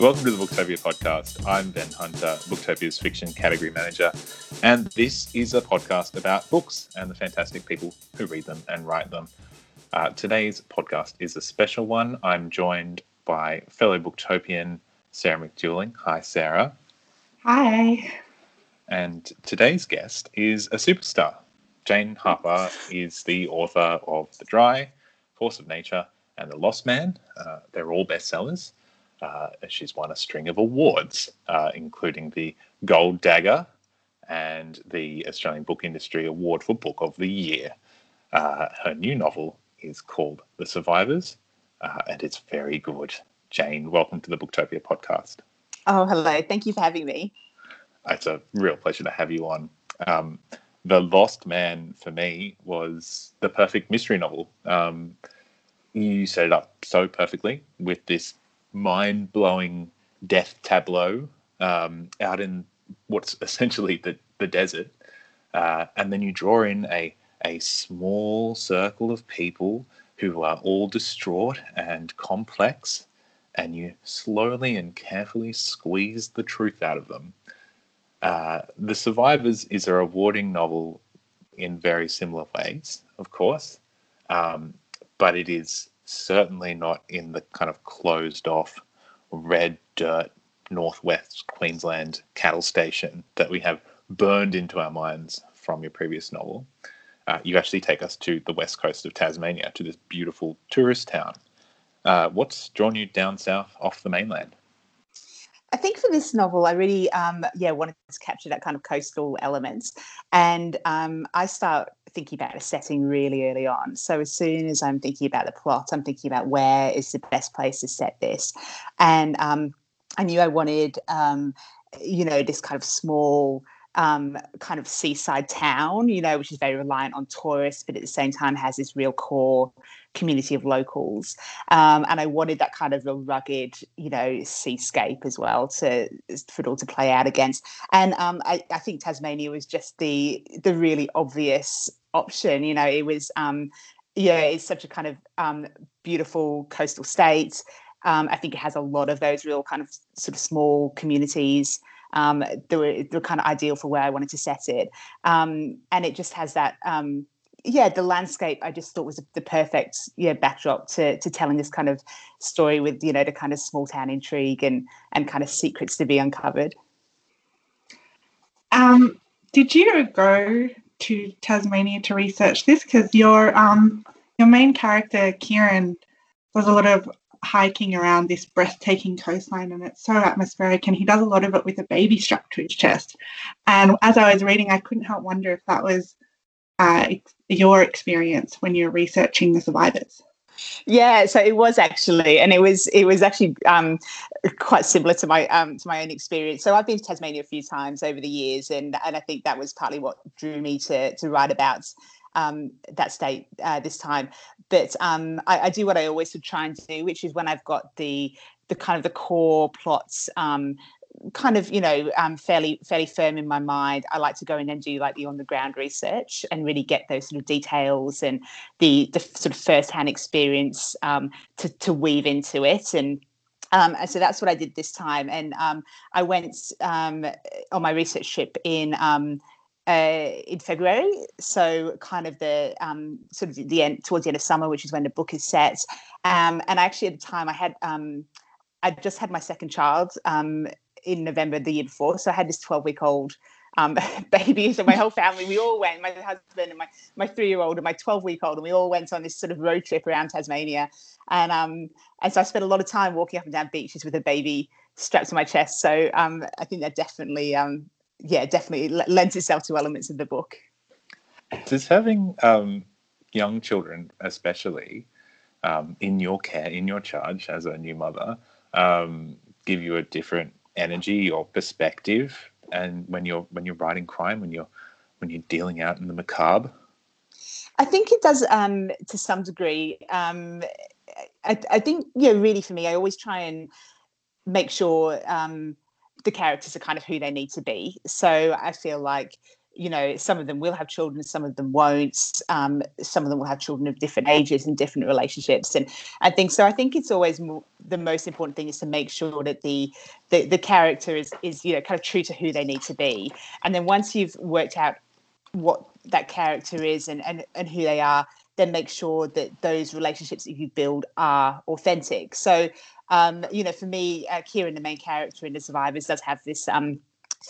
Welcome to the Booktopia podcast. I'm Ben Hunter, Booktopia's fiction category manager, and this is a podcast about books and the fantastic people who read them and write them. Uh, today's podcast is a special one. I'm joined by fellow Booktopian Sarah McDuling. Hi, Sarah. Hi. And today's guest is a superstar. Jane Harper is the author of The Dry, Force of Nature, and The Lost Man. Uh, they're all bestsellers. Uh, she's won a string of awards, uh, including the Gold Dagger and the Australian Book Industry Award for Book of the Year. Uh, her new novel is called The Survivors, uh, and it's very good. Jane, welcome to the Booktopia podcast. Oh, hello. Thank you for having me. It's a real pleasure to have you on. Um, the Lost Man for me was the perfect mystery novel. Um, you set it up so perfectly with this mind blowing death tableau um, out in what's essentially the, the desert. Uh, and then you draw in a, a small circle of people who are all distraught and complex, and you slowly and carefully squeeze the truth out of them. Uh, the Survivors is a rewarding novel in very similar ways, of course, um, but it is certainly not in the kind of closed off red dirt northwest Queensland cattle station that we have burned into our minds from your previous novel. Uh, you actually take us to the west coast of Tasmania, to this beautiful tourist town. Uh, what's drawn you down south off the mainland? I think for this novel, I really, um, yeah, wanted to capture that kind of coastal elements, and um, I start thinking about a setting really early on. So as soon as I'm thinking about the plot, I'm thinking about where is the best place to set this, and um, I knew I wanted, um, you know, this kind of small um, kind of seaside town, you know, which is very reliant on tourists, but at the same time has this real core community of locals. Um, and I wanted that kind of a rugged, you know, seascape as well to for it all to play out against. And um, I, I, think Tasmania was just the the really obvious option. You know, it was um, yeah, it's such a kind of um, beautiful coastal state. Um, I think it has a lot of those real kind of sort of small communities um, were, they were kind of ideal for where I wanted to set it. Um, and it just has that, um, yeah, the landscape I just thought was the perfect yeah backdrop to to telling this kind of story with you know the kind of small town intrigue and and kind of secrets to be uncovered. Um, did you go to Tasmania to research this? Because your um your main character Kieran was a lot of hiking around this breathtaking coastline and it's so atmospheric and he does a lot of it with a baby strapped to his chest and as i was reading i couldn't help wonder if that was uh, your experience when you're researching the survivors yeah so it was actually and it was it was actually um, quite similar to my um, to my own experience so i've been to tasmania a few times over the years and and i think that was partly what drew me to to write about um, that state uh, this time. But um, I, I, do what I always would try and do, which is when I've got the the kind of the core plots um, kind of you know um, fairly fairly firm in my mind i like to go in and do like the on the ground research and really get those sort of details and the the sort of first hand experience um, to, to weave into it and um, and so that's what I did this time. And um, I went um, on my research trip in um, uh, in February. So kind of the um, sort of the end towards the end of summer, which is when the book is set. Um, and actually at the time I had I just had my second child um, in November the year before. So I had this 12 week old um, baby. So my whole family, we all went, my husband and my, my three-year-old and my 12-week-old, and we all went on this sort of road trip around Tasmania. And um, and so I spent a lot of time walking up and down beaches with a baby strapped to my chest. So um, I think that definitely um, yeah, definitely lends itself to elements of the book. Does having um, young children, especially um, in your care, in your charge as a new mother, um, give you a different energy or perspective? And when you're when you're writing crime, when you're when you're dealing out in the macabre, I think it does um, to some degree. Um, I, I, think, yeah, really for me, I always try and make sure um, the characters are kind of who they need to be. So I feel like you know, some of them will have children, some of them won't. Um, some of them will have children of different ages and different relationships, and I think so. I think it's always more, the most important thing is to make sure that the, the the character is is you know kind of true to who they need to be, and then once you've worked out what that character is and and, and who they are, then make sure that those relationships that you build are authentic. So, um, you know, for me, uh, Kieran, the main character in The Survivors, does have this um,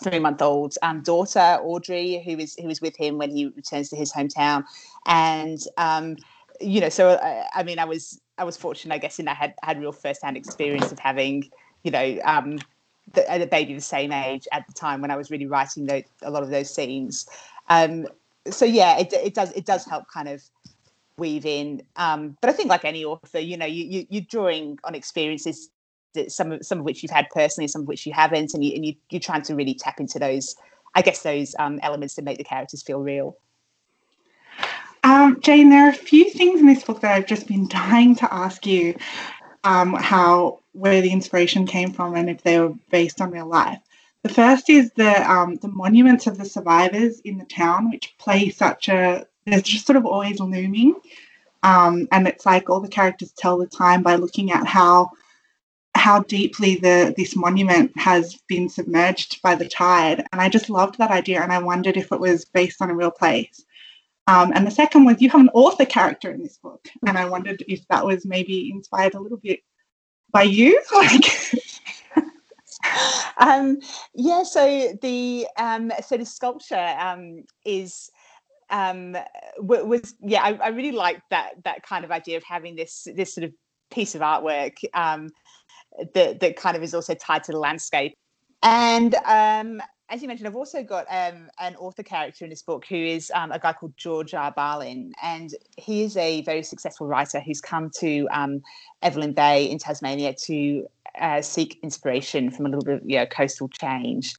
three-month-old um, daughter, Audrey, who is who is with him when he returns to his hometown, and um, you know, so uh, I mean, I was I was fortunate, I guess, in I had had real first-hand experience of having, you know. Um, the, the baby the same age at the time when I was really writing those, a lot of those scenes. Um, so yeah, it, it does it does help kind of weave in. Um, but I think like any author, you know, you, you you're drawing on experiences some of some of which you've had personally, some of which you haven't, and you and you you're trying to really tap into those, I guess, those um, elements to make the characters feel real. Um, Jane, there are a few things in this book that I've just been dying to ask you. Um, how where the inspiration came from and if they were based on real life. The first is the um, the monuments of the survivors in the town, which play such a they're just sort of always looming. Um, and it's like all the characters tell the time by looking at how how deeply the this monument has been submerged by the tide. And I just loved that idea, and I wondered if it was based on a real place. Um, and the second was you have an author character in this book, and I wondered if that was maybe inspired a little bit by you. um, yeah, so the um, so the sculpture um, is um, was yeah, I, I really liked that that kind of idea of having this this sort of piece of artwork um, that that kind of is also tied to the landscape. And um, as you mentioned, I've also got um, an author character in this book who is um, a guy called George R. Barlin, and he is a very successful writer who's come to um, Evelyn Bay in Tasmania to uh, seek inspiration from a little bit of you know, coastal change.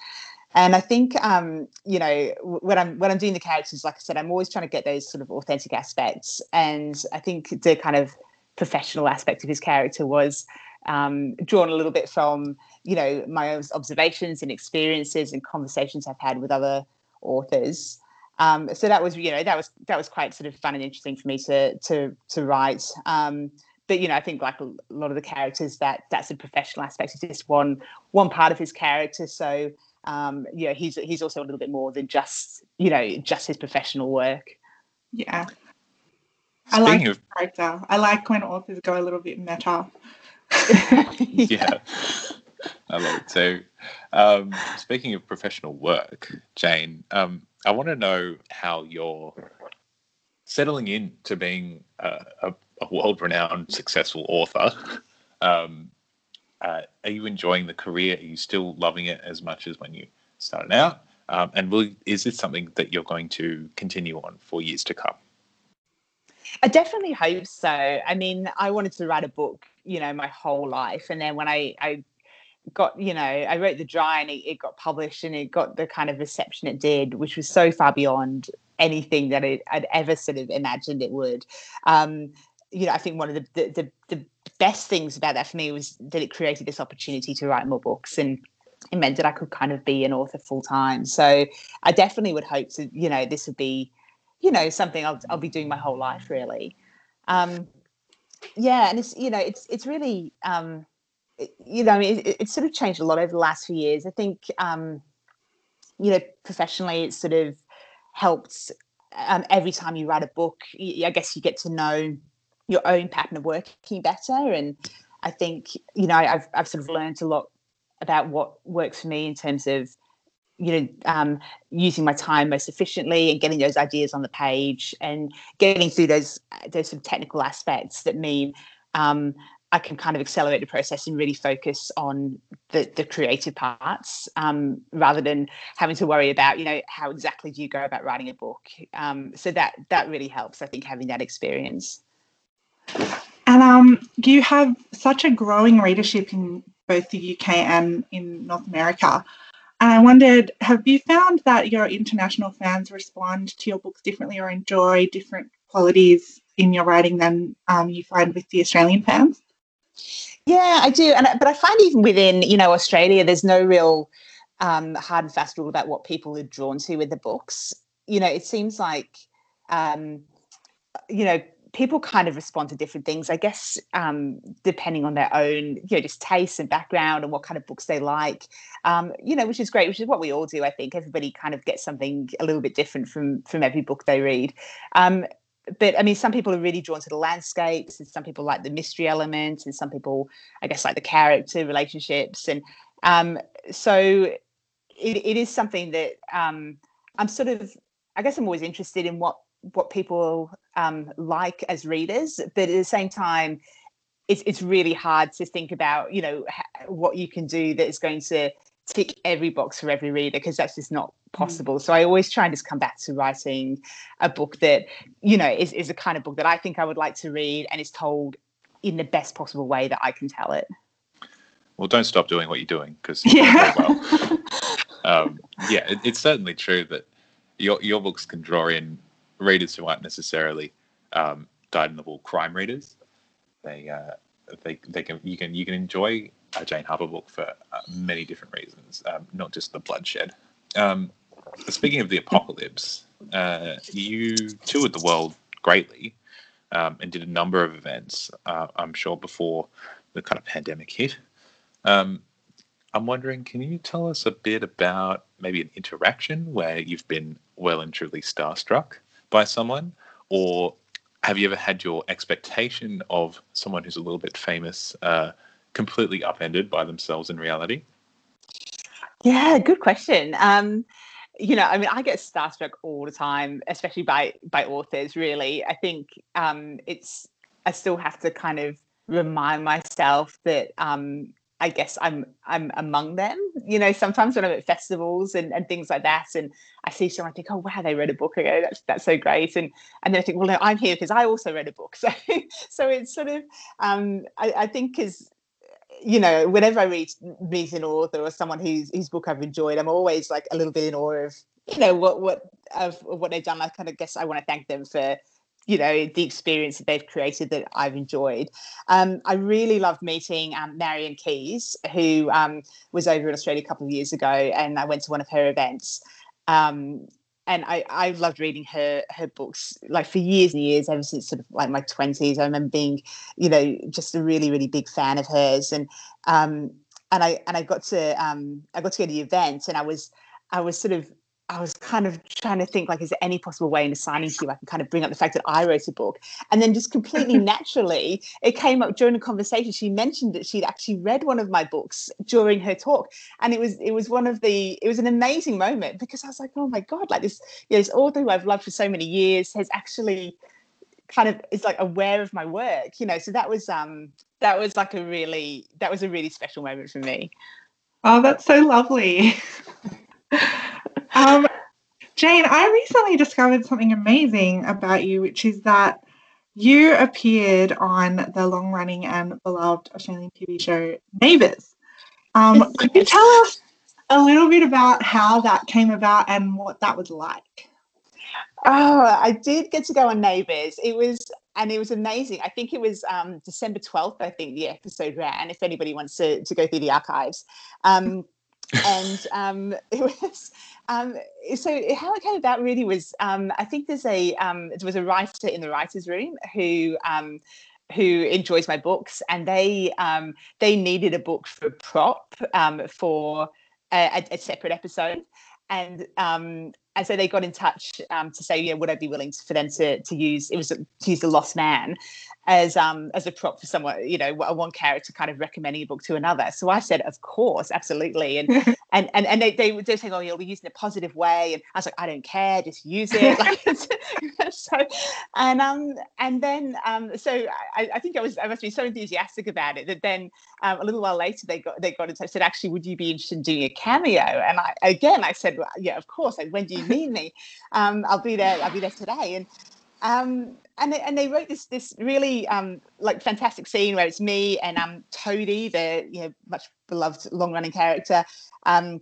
And I think, um, you know, when I'm when I'm doing the characters, like I said, I'm always trying to get those sort of authentic aspects. And I think the kind of professional aspect of his character was um, drawn a little bit from, you know, my own observations and experiences and conversations I've had with other authors. Um, so that was, you know, that was that was quite sort of fun and interesting for me to to to write. Um, but you know, I think like a lot of the characters, that that's a professional aspect is just one one part of his character. So um, you know, he's he's also a little bit more than just you know just his professional work. Yeah, I like of... character. I like when authors go a little bit meta. yeah, I too. Um, speaking of professional work, Jane, um, I want to know how you're settling in to being a, a, a world-renowned, successful author. Um, uh, are you enjoying the career? Are you still loving it as much as when you started out? Um, and will, is this something that you're going to continue on for years to come? I definitely hope so. I mean, I wanted to write a book, you know, my whole life, and then when I, I got, you know, I wrote the dry and it, it got published and it got the kind of reception it did, which was so far beyond anything that it, I'd ever sort of imagined it would. Um, you know, I think one of the, the the, the best things about that for me was that it created this opportunity to write more books and it meant that I could kind of be an author full time. So I definitely would hope to, you know, this would be, you know, something I'll I'll be doing my whole life really. Um, yeah, and it's you know it's it's really um, you know I mean it, it's sort of changed a lot over the last few years. I think um, you know professionally it's sort of helped. Um, every time you write a book, I guess you get to know your own pattern of working better. And I think, you know, I've, I've sort of learned a lot about what works for me in terms of, you know, um, using my time most efficiently and getting those ideas on the page and getting through those those sort of technical aspects that mean um, I can kind of accelerate the process and really focus on the, the creative parts um, rather than having to worry about, you know, how exactly do you go about writing a book. Um, so that that really helps, I think, having that experience. And um, you have such a growing readership in both the UK and in North America. And I wondered, have you found that your international fans respond to your books differently or enjoy different qualities in your writing than um, you find with the Australian fans? Yeah, I do. And but I find even within you know Australia, there's no real um, hard and fast rule about what people are drawn to with the books. you know, it seems like, um, you know, people kind of respond to different things, I guess, um, depending on their own, you know, just tastes and background and what kind of books they like, um, you know, which is great, which is what we all do. I think everybody kind of gets something a little bit different from from every book they read. Um, but I mean, some people are really drawn to the landscapes, and some people like the mystery element, and some people, I guess, like the character relationships, and um, so it, it is something that um, I'm sort of, I guess, I'm always interested in what what people um, like as readers, but at the same time, it's it's really hard to think about you know what you can do that is going to tick every box for every reader because that's just not mm. possible. Mm. So I always try and just come back to writing a book that you know is is a kind of book that I think I would like to read and is told in the best possible way that I can tell it. Well, don't stop doing what you're doing because yeah. well. um, yeah, it, it's certainly true that your your books can draw in readers who aren't necessarily um, dyed-in-the-wool crime readers. They uh, they they can you can you can enjoy a Jane Harper book for uh, many different reasons, um, not just the bloodshed. Um, speaking of the apocalypse, uh, you toured the world greatly um, and did a number of events. Uh, I'm sure before the kind of pandemic hit. Um, I'm wondering, can you tell us a bit about maybe an interaction where you've been well and truly starstruck by someone, or have you ever had your expectation of someone who's a little bit famous uh, completely upended by themselves in reality? Yeah, good question. Um, you know, I mean, I get starstruck all the time, especially by by authors. Really, I think um, it's I still have to kind of remind myself that um, I guess I'm I'm among them. You know, sometimes when I'm at festivals and, and things like that, and I see someone, I think, oh wow, they read a book. I go, that's that's so great. And and then I think, well, no, I'm here because I also read a book. So so it's sort of um, I, I think because you know, whenever I read meet an author or someone whose whose book I've enjoyed, I'm always like a little bit in awe of you know what what of what they've done. I kind of guess I want to thank them for you know the experience that they've created that I've enjoyed. Um, I really loved meeting um, Marian Keyes, who um, was over in Australia a couple of years ago, and I went to one of her events. Um, and I, I loved reading her her books like for years and years, ever since sort of like my twenties. I remember being, you know, just a really really big fan of hers, and um, and I and I got to um, I got to go to the event, and I was I was sort of I was kind of trying to think like, is there any possible way in assigning to you I can kind of bring up the fact that I wrote a book? And then just completely naturally, it came up during a conversation. She mentioned that she'd actually read one of my books during her talk. And it was it was one of the it was an amazing moment because I was like, oh my God, like this, you know, this author who I've loved for so many years has actually kind of is like aware of my work, you know. So that was um that was like a really that was a really special moment for me. Oh, that's so lovely. Um, Jane, I recently discovered something amazing about you, which is that you appeared on the long running and beloved Australian TV show Neighbours. Um, could you tell us a little bit about how that came about and what that was like? Oh, I did get to go on Neighbours. It was and it was amazing. I think it was um, December 12th, I think the episode ran, And if anybody wants to, to go through the archives. Um, and um, it was um, so how it came about really was um, I think there's a um, there was a writer in the writers' room who um, who enjoys my books, and they um, they needed a book for prop um, for a, a, separate episode, and um, and so they got in touch um, to say, yeah, would I be willing to, for them to to use it was to use the Lost Man, as um as a prop for someone you know one character kind of recommending a book to another. So i said of course absolutely. And and and, and they, they were saying oh you'll be using a positive way. And i was like i don't care just use it. Like, so and um and then um so I, I think i was i must be so enthusiastic about it that then um, a little while later they got they got in touch said actually would you be interested in doing a cameo? And i again i said well, yeah of course. Like, when do you need me? Um i'll be there i'll be there today. And um, and they, and they wrote this this really um, like fantastic scene where it's me and um, Toadie, the you know much beloved long running character, um,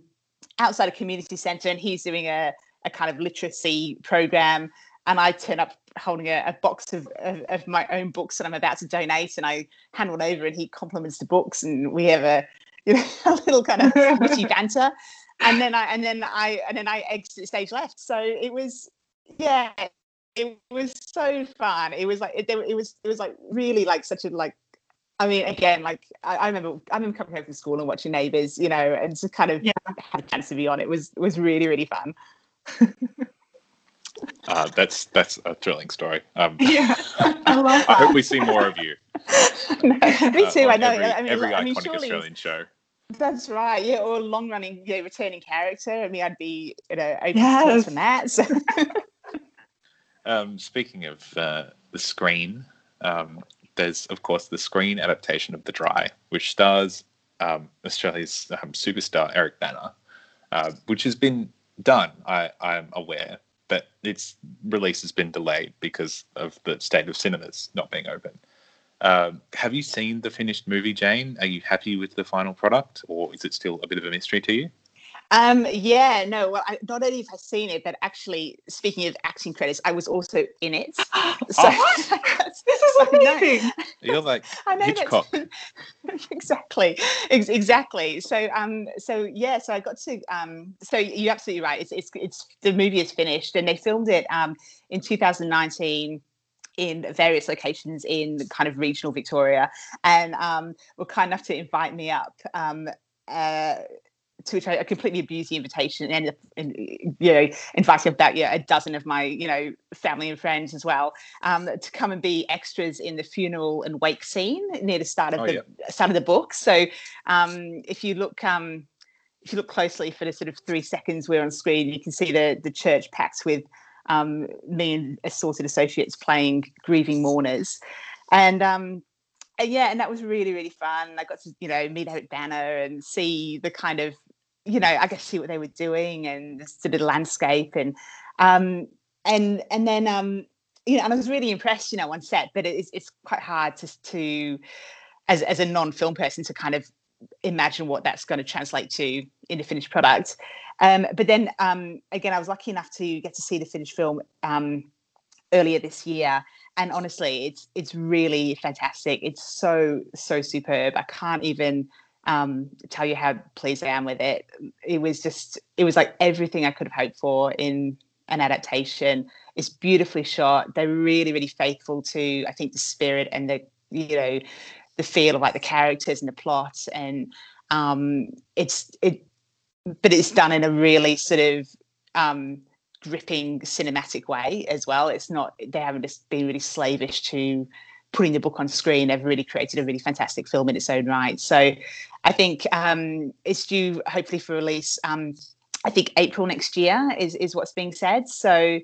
outside a community centre, and he's doing a a kind of literacy program, and I turn up holding a, a box of, of, of my own books that I'm about to donate, and I hand one over, and he compliments the books, and we have a you know a little kind of witty banter. and then I and then I and then I exit stage left. So it was yeah, it was so fun. It was like it, it was it was like really like such a like I mean, again, like I, I, remember, I remember coming home from school and watching Neighbours, you know, and just kind of yeah. had a chance to be on it was was really really fun. uh, that's that's a thrilling story. Um, yeah, I love that. I hope we see more of you. no, me too. Uh, I know. Every, I mean, every I mean, iconic surely, Australian show. That's right. Yeah, or long running, yeah, returning character. I mean, I'd be you know open yes. from that. So. Um, speaking of uh, the screen, um, there's of course the screen adaptation of The Dry, which stars um, Australia's um, superstar Eric Bana, uh, which has been done. I, I'm aware, but its release has been delayed because of the state of cinemas not being open. Um, have you seen the finished movie, Jane? Are you happy with the final product, or is it still a bit of a mystery to you? Um, yeah, no. Well, I, not only have I seen it, but actually, speaking of acting credits, I was also in it. So oh, this is amazing. You're like I know Hitchcock. exactly, Ex- exactly. So, um, so yeah, so I got to. Um, so you're absolutely right. It's it's it's the movie is finished, and they filmed it um in 2019 in various locations in kind of regional Victoria, and um, were kind enough to invite me up. Um, uh, to which I, completely abused the invitation and ended up, in, you know, inviting about yeah, a dozen of my, you know, family and friends as well um, to come and be extras in the funeral and wake scene near the start of oh, the yeah. start of the book. So um, if you look, um, if you look closely for the sort of three seconds we're on screen, you can see the the church packed with um, me and assorted associates playing grieving mourners, and um, yeah, and that was really really fun. I got to you know meet Eric Bana and see the kind of you know, I guess see what they were doing and sort of landscape and um and and then um you know, and I was really impressed, you know, on set, but it's it's quite hard to to as as a non-film person to kind of imagine what that's going to translate to in a finished product. Um, but then um, again, I was lucky enough to get to see the finished film um, earlier this year, and honestly, it's it's really fantastic. It's so so superb. I can't even um, tell you how pleased I am with it. It was just, it was like everything I could have hoped for in an adaptation. It's beautifully shot. They're really, really faithful to, I think, the spirit and the, you know, the feel of like the characters and the plot. And um, it's, it, but it's done in a really sort of um, gripping cinematic way as well. It's not, they haven't just been really slavish to, putting the book on screen. They've really created a really fantastic film in its own right. So I think um, it's due hopefully for release. Um, I think April next year is is what's being said. So,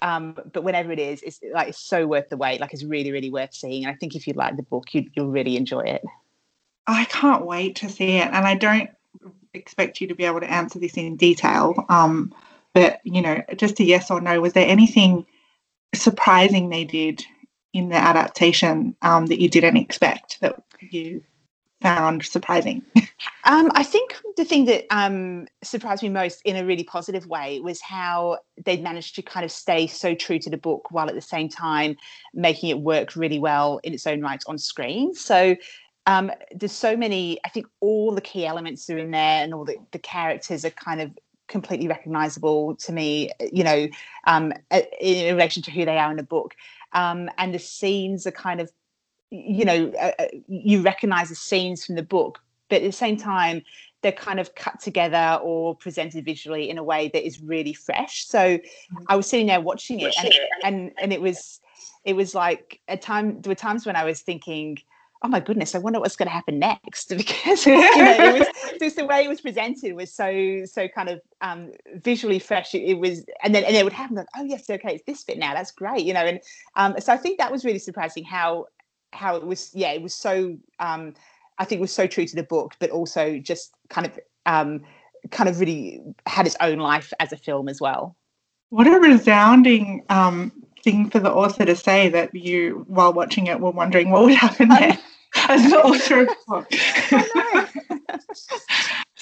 um, but whenever it is, it's like it's so worth the wait. Like it's really really worth seeing. And I think if you like the book, you you'll really enjoy it. I can't wait to see it, and I don't expect you to be able to answer this in detail. Um, but you know, just a yes or no. Was there anything surprising they did in the adaptation um, that you didn't expect that you found surprising? um, I think the thing that um, surprised me most in a really positive way was how they managed to kind of stay so true to the book while at the same time making it work really well in its own right on screen. So um, there's so many, I think all the key elements are in there and all the, the characters are kind of completely recognizable to me, you know, um, in relation to who they are in the book um, and the scenes are kind of you know uh, uh, you recognize the scenes from the book but at the same time they're kind of cut together or presented visually in a way that is really fresh so mm-hmm. i was sitting there watching it and and, and it was it was like a time there were times when i was thinking oh my goodness, I wonder what's going to happen next because you know it was just the way it was presented was so so kind of um, visually fresh. It, it, was, and then and it would happen like, oh yes, okay, it's this bit now. That's great, you know. And um, so I think that was really surprising how how it was. Yeah, it was so. Um, I think it was so true to the book, but also just kind of um, kind of really had its own life as a film as well. What a resounding um, thing for the author to say that you, while watching it, were wondering what would happen there as the author of the book.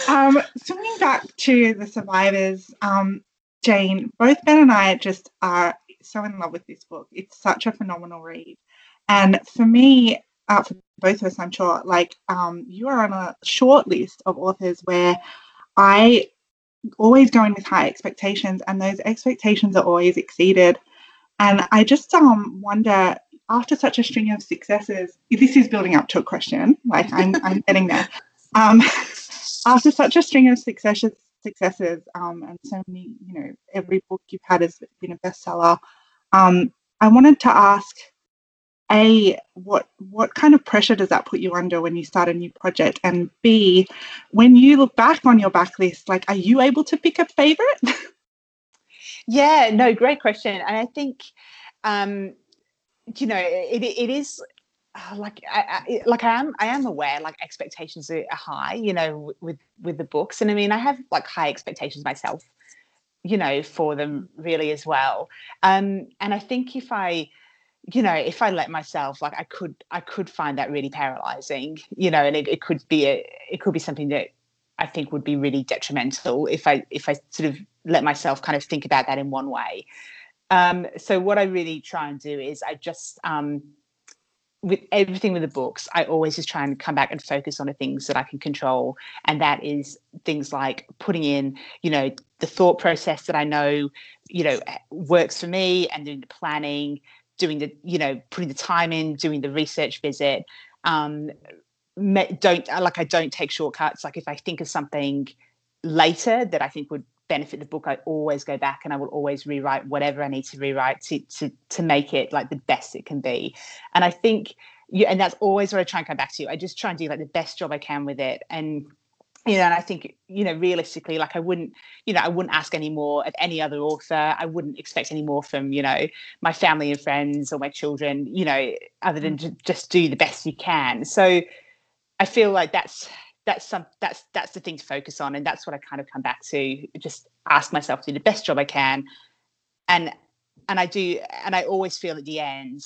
um, swinging back to the survivors, um, Jane, both Ben and I just are so in love with this book. It's such a phenomenal read. And for me, uh, for both of us, I'm sure, like um, you are on a short list of authors where I always going with high expectations, and those expectations are always exceeded. And I just um, wonder, after such a string of successes, this is building up to a question. Like I'm, I'm getting there. Um, after such a string of successes, successes, um, and so many, you know, every book you've had has been a bestseller. Um, I wanted to ask a what what kind of pressure does that put you under when you start a new project and b when you look back on your backlist like are you able to pick a favorite yeah no great question and i think um you know it, it is uh, like I, I, like I am I am aware like expectations are high you know with with the books and I mean I have like high expectations myself you know for them really as well um and I think if I you know if i let myself like i could i could find that really paralyzing you know and it, it could be a it could be something that i think would be really detrimental if i if i sort of let myself kind of think about that in one way um so what i really try and do is i just um with everything with the books, I always just try and come back and focus on the things that I can control. And that is things like putting in, you know, the thought process that I know, you know, works for me and doing the planning, doing the you know putting the time in doing the research visit um don't uh, like i don't take shortcuts. Like if i think of something later that i think would benefit the book i always go back and i will always rewrite whatever i need to rewrite to to to make it like the best it can be. And i think you and that's always what i try and come back to. I just try and do like the best job i can with it. And you know, and I think, you know, realistically, like I wouldn't, you know, I wouldn't ask any more of any other author. I wouldn't expect any more from, you know, my family and friends or my children, you know, other than mm. to just do the best you can. So I feel like that's that's some that's that's the thing to focus on. And that's what I kind of come back to. Just ask myself to do the best job I can. And and I do and I always feel at the end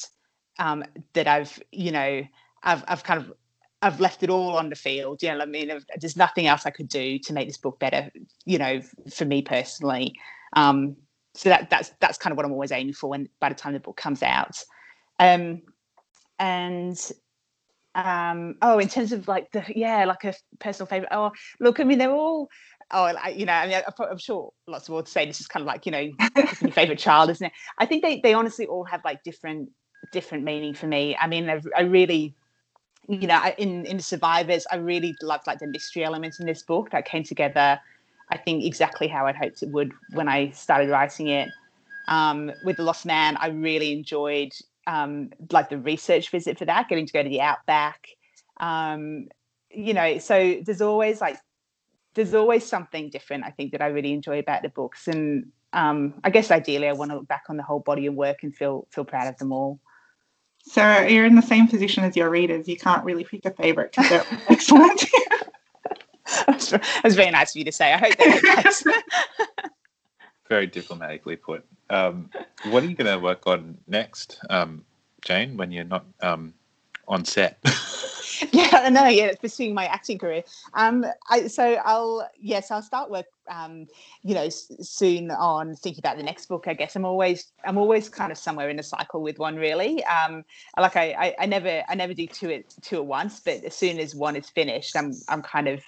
um that I've, you know, I've I've kind of I've left it all on the field. You know, I mean, there's nothing else I could do to make this book better. You know, for me personally. Um, so that that's that's kind of what I'm always aiming for when by the time the book comes out. Um, and um, oh, in terms of like the yeah, like a personal favorite. Oh, look, I mean, they're all. Oh, I, you know, I mean, I'm sure lots of would say this is kind of like you know your favorite child, isn't it? I think they they honestly all have like different different meaning for me. I mean, I, I really you know, in in survivors, I really loved like the mystery elements in this book that came together. I think exactly how I'd hoped it would when I started writing it. Um, with the Lost Man, I really enjoyed um, like the research visit for that, getting to go to the outback. Um, you know, so there's always like there's always something different. I think that I really enjoy about the books, and um, I guess ideally, I want to look back on the whole body of work and feel feel proud of them all. So you're in the same position as your readers. You can't really pick a favorite because they're excellent. That's very nice of you to say. I hope that's very diplomatically put. Um, what are you going to work on next, um, Jane, when you're not um, on set? yeah, no, yeah, pursuing my acting career. Um, I, so I'll yes, I'll start work. Um, you know, s- soon on thinking about the next book. I guess I'm always I'm always kind of somewhere in a cycle with one. Really, um, like I, I, I never I never do two at two at once. But as soon as one is finished, I'm I'm kind of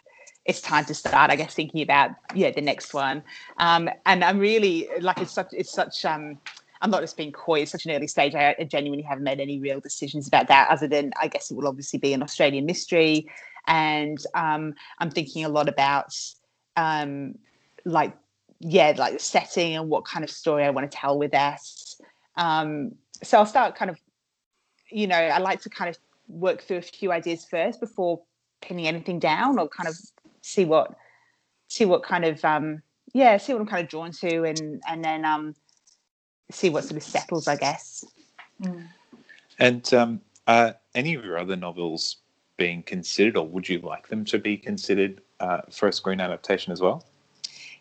it's time to start. I guess thinking about yeah the next one. Um, and I'm really like it's such it's such um I'm not just being coy. It's such an early stage. I, genuinely haven't made any real decisions about that, other than I guess it will obviously be an Australian mystery, and um, I'm thinking a lot about um, like yeah, like the setting and what kind of story I want to tell with that. Um, so I'll start kind of, you know, I like to kind of work through a few ideas first before pinning anything down, or kind of see what see what kind of um, yeah, see what I'm kind of drawn to, and and then um, see what sort of settles, I guess. Mm. And um, are any of your other novels being considered, or would you like them to be considered uh, for a screen adaptation as well?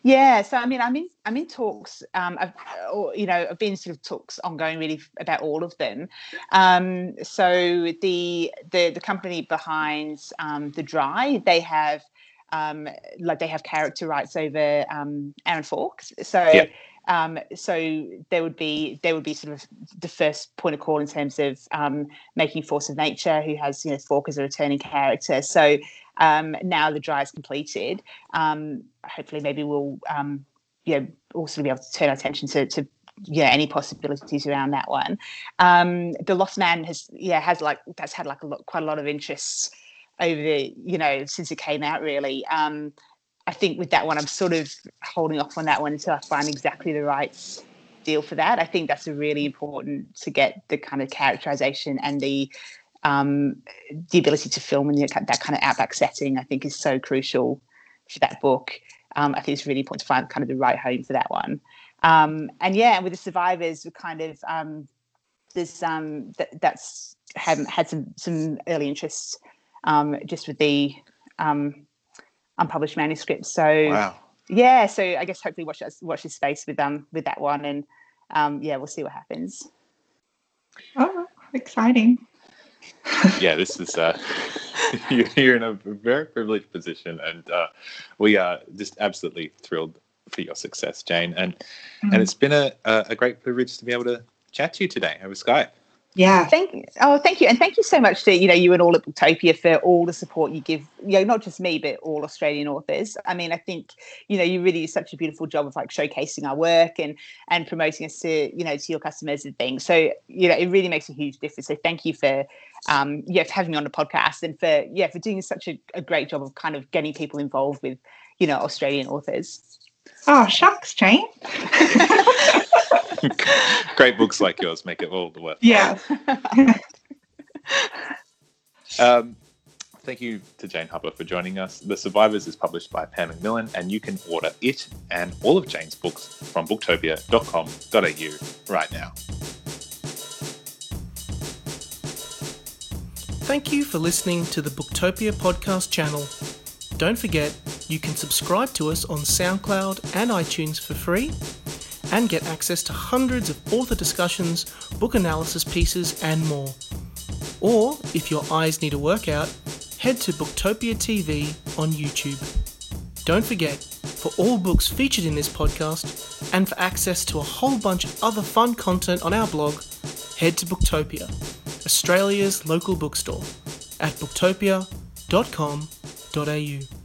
Yeah, so I mean, I'm in I'm in talks. Um, I've, or, you know, I've been sort of talks ongoing really about all of them. Um, so the the the company behind um, the Dry, they have um, like they have character rights over um, Aaron Falk. So yep. Um, so there would be there would be sort of the first point of call in terms of um, making Force of Nature, who has you know Falk as a returning character. So um, now the dry is completed, um, hopefully maybe we'll um, you know, also be able to turn our attention to, to yeah any possibilities around that one. Um, the Lost Man has yeah has like that's had like a lot, quite a lot of interest over the you know since it came out really. Um, I think with that one, I'm sort of holding off on that one until I find exactly the right deal for that. I think that's really important to get the kind of characterization and the um, the ability to film in the, that kind of outback setting. I think is so crucial for that book. Um, I think it's really important to find kind of the right home for that one. Um, and yeah, with the survivors, we kind of um, there's um, that, that's had had some some early interest um, just with the um, unpublished manuscripts. So Wow. yeah, so I guess hopefully watch us watch this space with um with that one, and um, yeah, we'll see what happens. Oh, exciting. yeah, this is uh, you're you're in a very privileged position, and uh, we are just absolutely thrilled for your success, Jane. And Mm. and it's been a, a a great privilege to be able to chat to you today over Skype. Yeah. Thank oh, thank you, and thank you so much to you know you and all at Booktopia for all the support you give. You know, not just me, but all Australian authors. I mean, I think you know you really do such a beautiful job of like showcasing our work and and promoting us to you know to your customers and things. So you know, it really makes a huge difference. So thank you for um yeah for having me on the podcast and for yeah for doing such a, a great job of kind of getting people involved with you know Australian authors. Oh, shucks, Jane. Great books like yours make it all the worth. Yeah. Um, thank you to Jane Harper for joining us. The Survivors is published by Pan Macmillan, and you can order it and all of Jane's books from booktopia.com.au right now. Thank you for listening to the Booktopia podcast channel. Don't forget, you can subscribe to us on SoundCloud and iTunes for free and get access to hundreds of author discussions, book analysis pieces, and more. Or, if your eyes need a workout, head to Booktopia TV on YouTube. Don't forget, for all books featured in this podcast and for access to a whole bunch of other fun content on our blog, head to Booktopia, Australia's local bookstore, at booktopia.com.au.